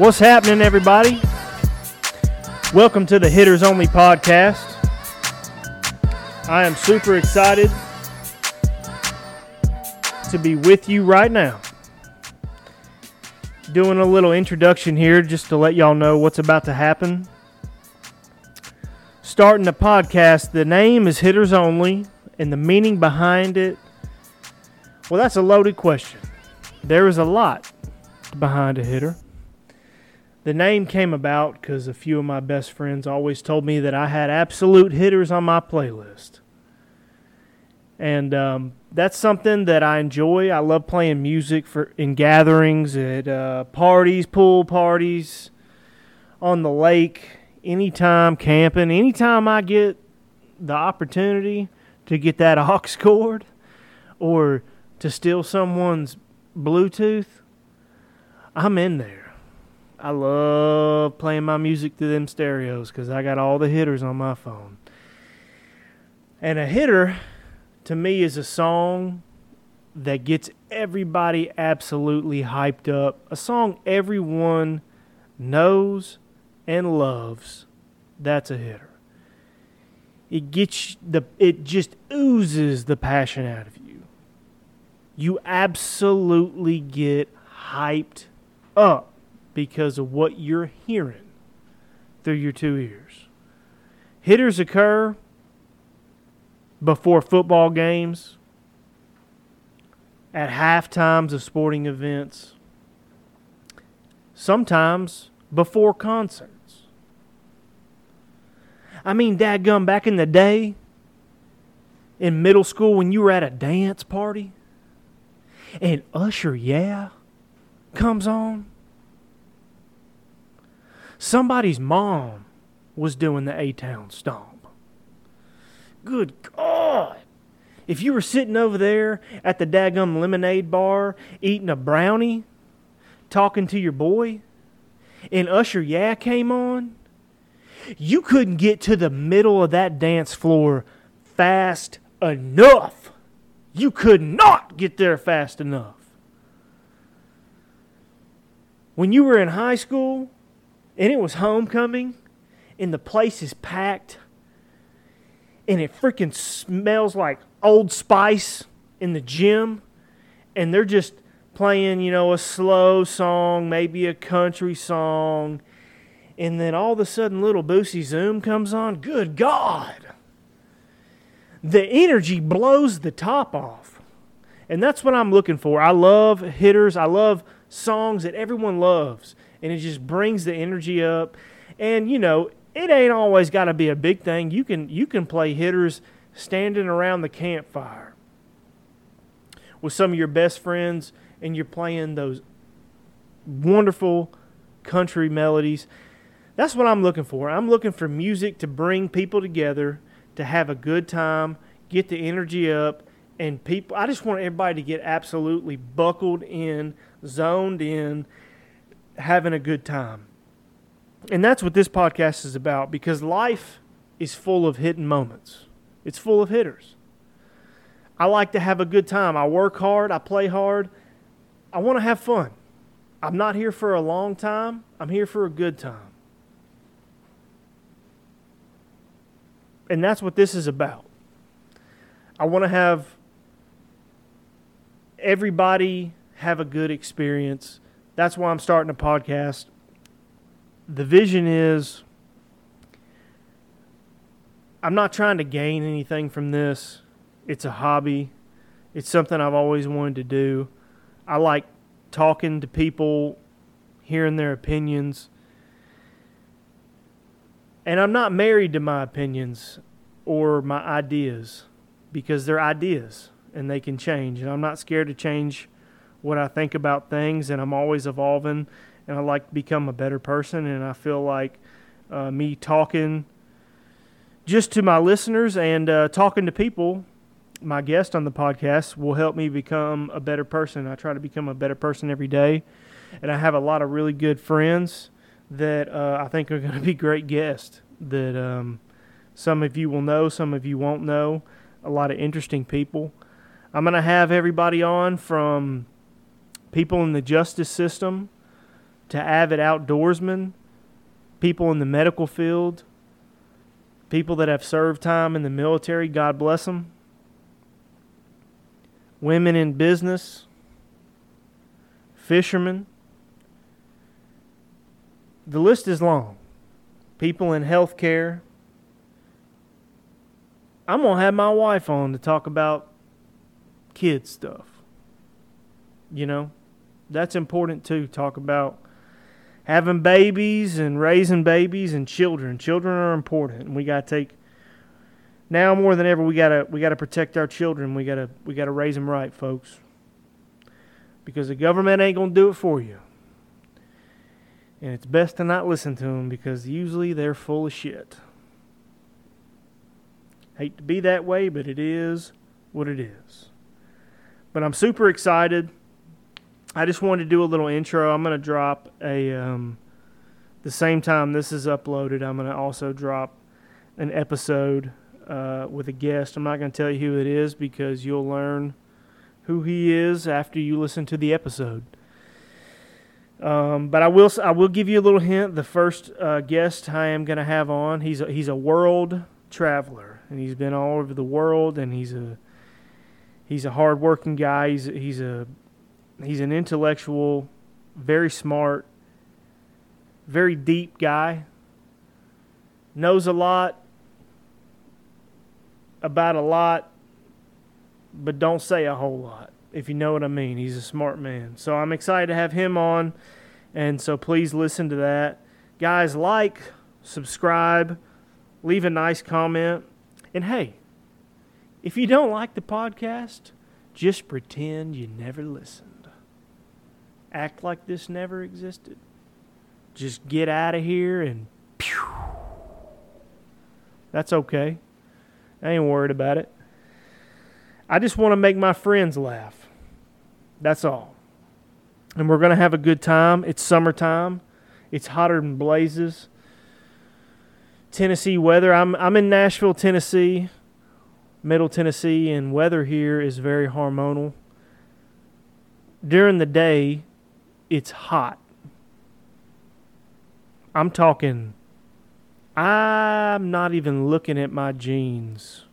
What's happening, everybody? Welcome to the Hitters Only podcast. I am super excited to be with you right now. Doing a little introduction here just to let y'all know what's about to happen. Starting the podcast, the name is Hitters Only, and the meaning behind it, well, that's a loaded question. There is a lot behind a hitter. The name came about because a few of my best friends always told me that I had absolute hitters on my playlist. And um, that's something that I enjoy. I love playing music for in gatherings, at uh, parties, pool parties, on the lake, anytime camping, anytime I get the opportunity to get that aux cord or to steal someone's Bluetooth, I'm in there. I love playing my music through them stereos because I got all the hitters on my phone. And a hitter, to me, is a song that gets everybody absolutely hyped up. A song everyone knows and loves. That's a hitter. It gets the it just oozes the passion out of you. You absolutely get hyped up because of what you're hearing through your two ears. Hitters occur before football games, at half times of sporting events, sometimes before concerts. I mean, dadgum, back in the day, in middle school when you were at a dance party, and Usher, yeah, comes on, Somebody's mom was doing the A Town stomp. Good God. If you were sitting over there at the daggum lemonade bar eating a brownie, talking to your boy, and Usher Yeah came on, you couldn't get to the middle of that dance floor fast enough. You could not get there fast enough. When you were in high school, and it was homecoming, and the place is packed, and it freaking smells like Old Spice in the gym, and they're just playing, you know, a slow song, maybe a country song, and then all of a sudden, Lil Boosie Zoom comes on. Good God! The energy blows the top off. And that's what I'm looking for. I love hitters. I love songs that everyone loves and it just brings the energy up. And you know, it ain't always got to be a big thing. You can you can play hitters standing around the campfire with some of your best friends and you're playing those wonderful country melodies. That's what I'm looking for. I'm looking for music to bring people together, to have a good time, get the energy up, and people I just want everybody to get absolutely buckled in, zoned in, having a good time. And that's what this podcast is about because life is full of hidden moments. It's full of hitters. I like to have a good time. I work hard, I play hard. I want to have fun. I'm not here for a long time, I'm here for a good time. And that's what this is about. I want to have everybody have a good experience that's why I'm starting a podcast. The vision is I'm not trying to gain anything from this. It's a hobby. It's something I've always wanted to do. I like talking to people, hearing their opinions. And I'm not married to my opinions or my ideas because they're ideas and they can change. And I'm not scared to change what I think about things, and I'm always evolving, and I like to become a better person. And I feel like uh, me talking just to my listeners and uh, talking to people, my guest on the podcast, will help me become a better person. I try to become a better person every day, and I have a lot of really good friends that uh, I think are going to be great guests. That um, some of you will know, some of you won't know. A lot of interesting people. I'm going to have everybody on from people in the justice system to avid outdoorsmen, people in the medical field, people that have served time in the military, God bless them, women in business, fishermen. The list is long. People in healthcare. I'm going to have my wife on to talk about kid stuff. You know, that's important too. Talk about having babies and raising babies and children. Children are important, and we got to take now more than ever. We gotta we gotta protect our children. We gotta we gotta raise them right, folks. Because the government ain't gonna do it for you, and it's best to not listen to them because usually they're full of shit. Hate to be that way, but it is what it is. But I'm super excited. I just wanted to do a little intro. I'm going to drop a, um, the same time this is uploaded, I'm going to also drop an episode uh, with a guest. I'm not going to tell you who it is because you'll learn who he is after you listen to the episode. Um, but I will I will give you a little hint. The first uh, guest I am going to have on he's a, he's a world traveler and he's been all over the world and he's a he's a hardworking guy. He's he's a he's an intellectual, very smart, very deep guy. Knows a lot about a lot, but don't say a whole lot. If you know what I mean, he's a smart man. So I'm excited to have him on, and so please listen to that, guys. Like, subscribe, leave a nice comment, and hey if you don't like the podcast, just pretend you never listened. Act like this never existed. Just get out of here and pew. That's okay. I ain't worried about it. I just want to make my friends laugh. That's all. And we're going to have a good time. It's summertime. It's hotter than blazes. Tennessee weather. I'm I'm in Nashville, Tennessee. Middle Tennessee, and weather here is very hormonal. During the day, it's hot. I'm talking, I'm not even looking at my jeans.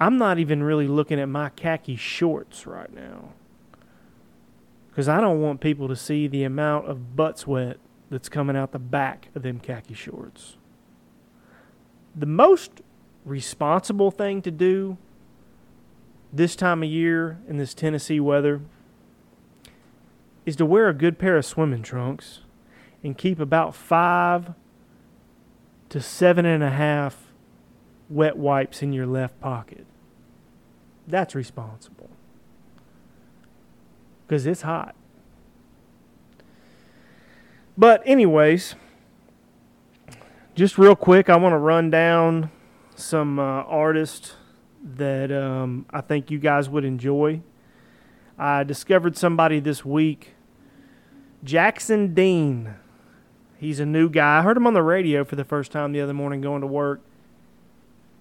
I'm not even really looking at my khaki shorts right now. Because I don't want people to see the amount of butt sweat that's coming out the back of them khaki shorts the most responsible thing to do this time of year in this Tennessee weather is to wear a good pair of swimming trunks and keep about five to seven and a half wet wipes in your left pocket. That's responsible. Because it's hot. But, anyways, just real quick, I want to run down some uh, artists that um, I think you guys would enjoy. I discovered somebody this week, Jackson Dean. He's a new guy. I heard him on the radio for the first time the other morning going to work.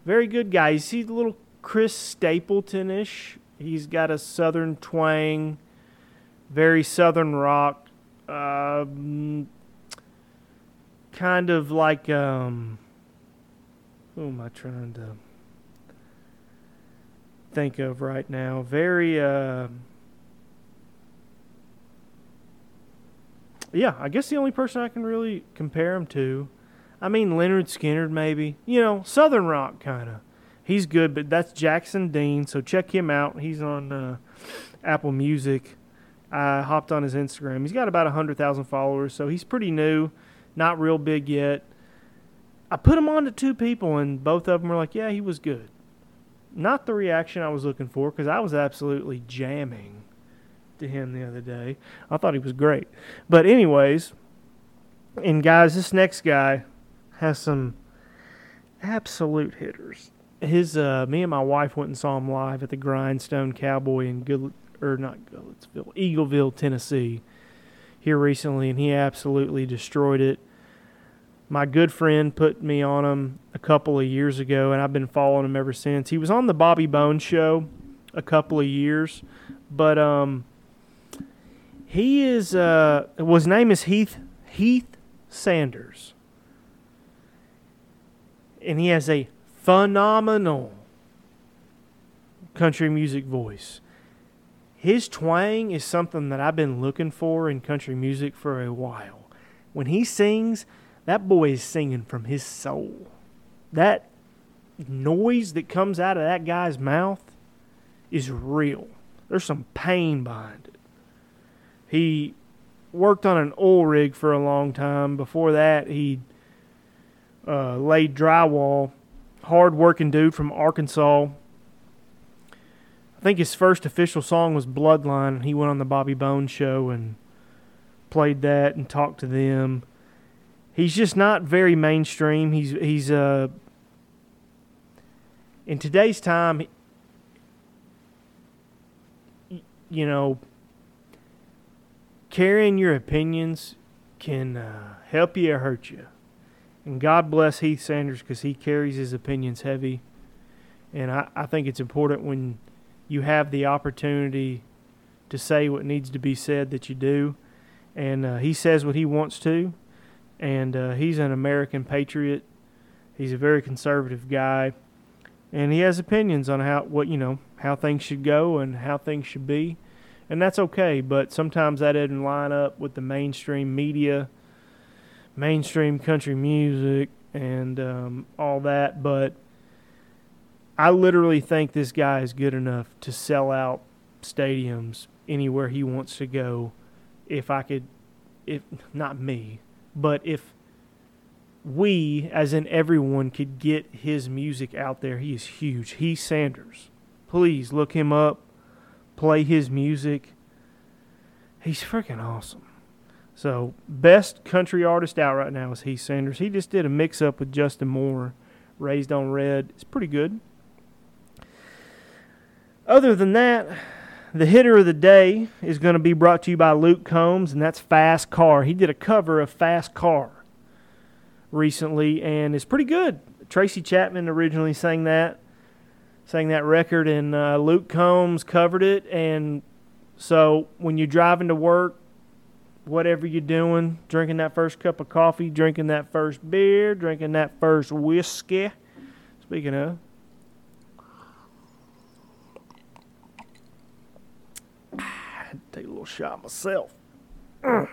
Very good guy. He's a little Chris Stapleton ish. He's got a southern twang, very southern rock. Uh, kind of like um who am I trying to think of right now? Very uh Yeah, I guess the only person I can really compare him to I mean Lynyrd Skynyrd, maybe. You know, southern rock kind of. He's good, but that's Jackson Dean, so check him out. He's on uh, Apple Music. I hopped on his Instagram. He's got about 100,000 followers, so he's pretty new not real big yet. I put him on to two people, and both of them were like, "Yeah, he was good." Not the reaction I was looking for, because I was absolutely jamming to him the other day. I thought he was great, but anyways, and guys, this next guy has some absolute hitters. His, uh, me and my wife went and saw him live at the Grindstone Cowboy in Good, or not Goodlettsville, Eagleville, Tennessee here recently, and he absolutely destroyed it. My good friend put me on him a couple of years ago, and I've been following him ever since. He was on the Bobby Bones show a couple of years, but um, He is uh well, his name is Heath Heath Sanders. And he has a phenomenal country music voice. His twang is something that I've been looking for in country music for a while. When he sings, that boy is singing from his soul. That noise that comes out of that guy's mouth is real. There's some pain behind it. He worked on an oil rig for a long time. Before that, he uh, laid drywall. Hard working dude from Arkansas. I think his first official song was Bloodline. He went on the Bobby Bones show and played that and talked to them. He's just not very mainstream. He's he's uh in today's time you know carrying your opinions can uh, help you or hurt you. And God bless Heath Sanders because he carries his opinions heavy. And I, I think it's important when you have the opportunity to say what needs to be said that you do. And uh, he says what he wants to. And uh, he's an American patriot. He's a very conservative guy. And he has opinions on how what you know how things should go and how things should be and that's okay. But sometimes that doesn't line up with the mainstream media, mainstream country music, and um, all that. But I literally think this guy is good enough to sell out stadiums anywhere he wants to go. If I could, if not me, but if we, as in everyone, could get his music out there, he is huge. Heath Sanders. Please look him up play his music. He's freaking awesome. So, best country artist out right now is Heath Sanders. He just did a mix up with Justin Moore, Raised on Red. It's pretty good. Other than that, the hitter of the day is going to be brought to you by Luke Combs, and that's Fast Car. He did a cover of Fast Car recently, and it's pretty good. Tracy Chapman originally sang that sang that record, and uh, Luke Combs covered it. And so when you're driving to work, whatever you're doing, drinking that first cup of coffee, drinking that first beer, drinking that first whiskey. Speaking of, take a shot myself.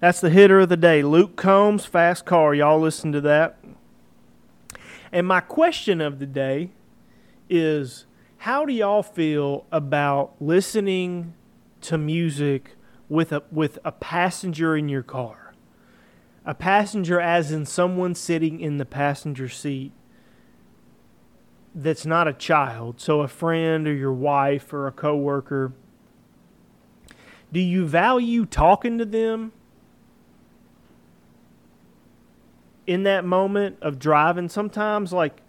That's the hitter of the day. Luke Combs, Fast Car. Y'all listen to that. And my question of the day is how do y'all feel about listening to music with a with a passenger in your car? A passenger as in someone sitting in the passenger seat that's not a child, so a friend or your wife or a coworker. Do you value talking to them in that moment of driving, sometimes like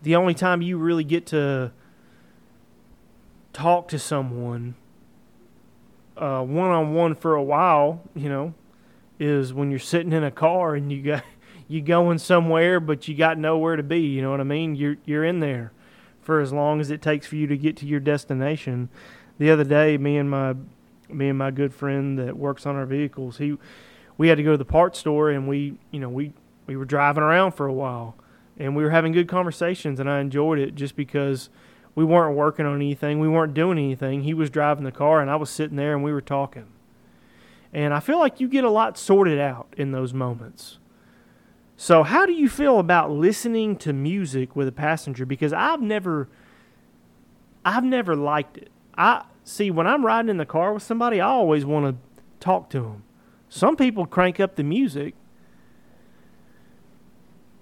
the only time you really get to talk to someone one on one for a while, you know, is when you're sitting in a car and you got you going somewhere but you got nowhere to be, you know what I mean? You're you're in there for as long as it takes for you to get to your destination. The other day, me and my me and my good friend that works on our vehicles, he we had to go to the parts store and we, you know, we we were driving around for a while and we were having good conversations and I enjoyed it just because we weren't working on anything, we weren't doing anything. He was driving the car and I was sitting there and we were talking. And I feel like you get a lot sorted out in those moments. So, how do you feel about listening to music with a passenger because I've never I've never liked it. I see when I'm riding in the car with somebody, I always want to talk to them. Some people crank up the music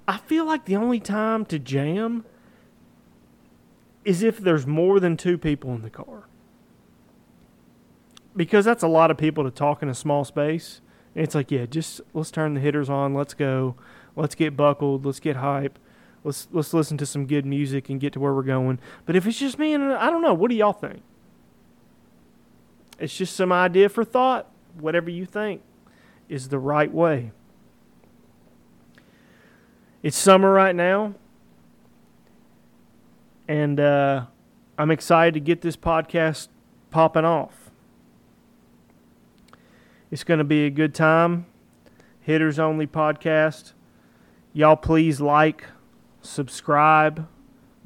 I feel like the only time to jam is if there's more than two people in the car. Because that's a lot of people to talk in a small space. And it's like, yeah, just let's turn the hitters on, let's go, let's get buckled, let's get hype, let's let's listen to some good music and get to where we're going. But if it's just me and I don't know, what do y'all think? It's just some idea for thought. Whatever you think is the right way. It's summer right now, and uh, I'm excited to get this podcast popping off. It's going to be a good time. Hitters Only podcast. Y'all please like, subscribe,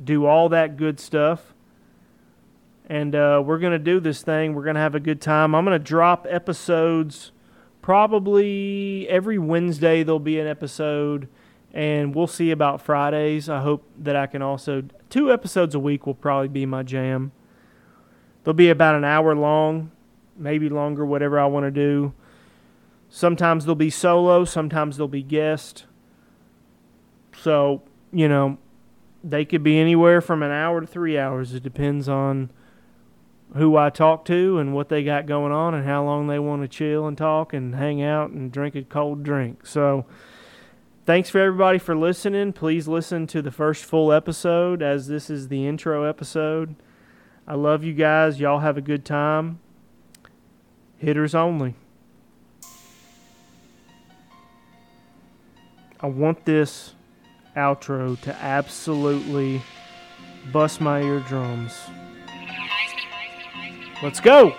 do all that good stuff. And uh, we're going to do this thing. We're going to have a good time. I'm going to drop episodes probably every Wednesday, there'll be an episode. And we'll see about Fridays. I hope that I can also. Two episodes a week will probably be my jam. They'll be about an hour long, maybe longer, whatever I want to do. Sometimes they'll be solo, sometimes they'll be guest. So, you know, they could be anywhere from an hour to three hours. It depends on who I talk to and what they got going on and how long they want to chill and talk and hang out and drink a cold drink. So, thanks for everybody for listening. Please listen to the first full episode as this is the intro episode. I love you guys. Y'all have a good time. Hitters only. I want this outro to absolutely bust my eardrums. Let's go.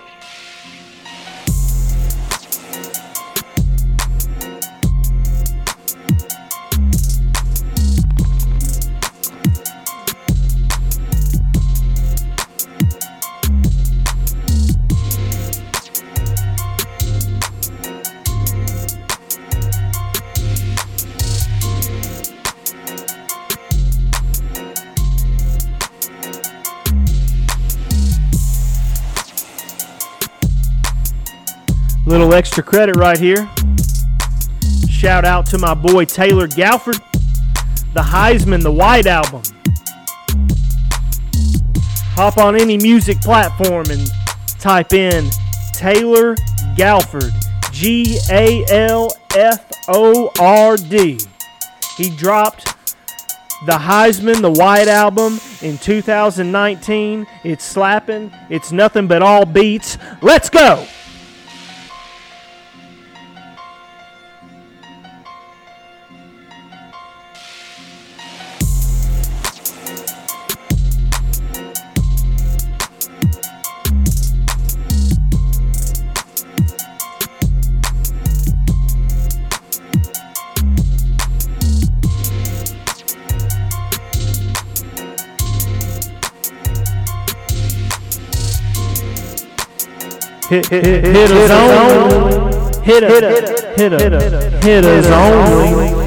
Extra credit right here. Shout out to my boy Taylor Galford, the Heisman, the White Album. Hop on any music platform and type in Taylor Galford, G A L F O R D. He dropped the Heisman, the White Album in 2019. It's slapping, it's nothing but all beats. Let's go! Hit, hit, hit, us on! Hit, hit, hit hitter, Hit hitters only.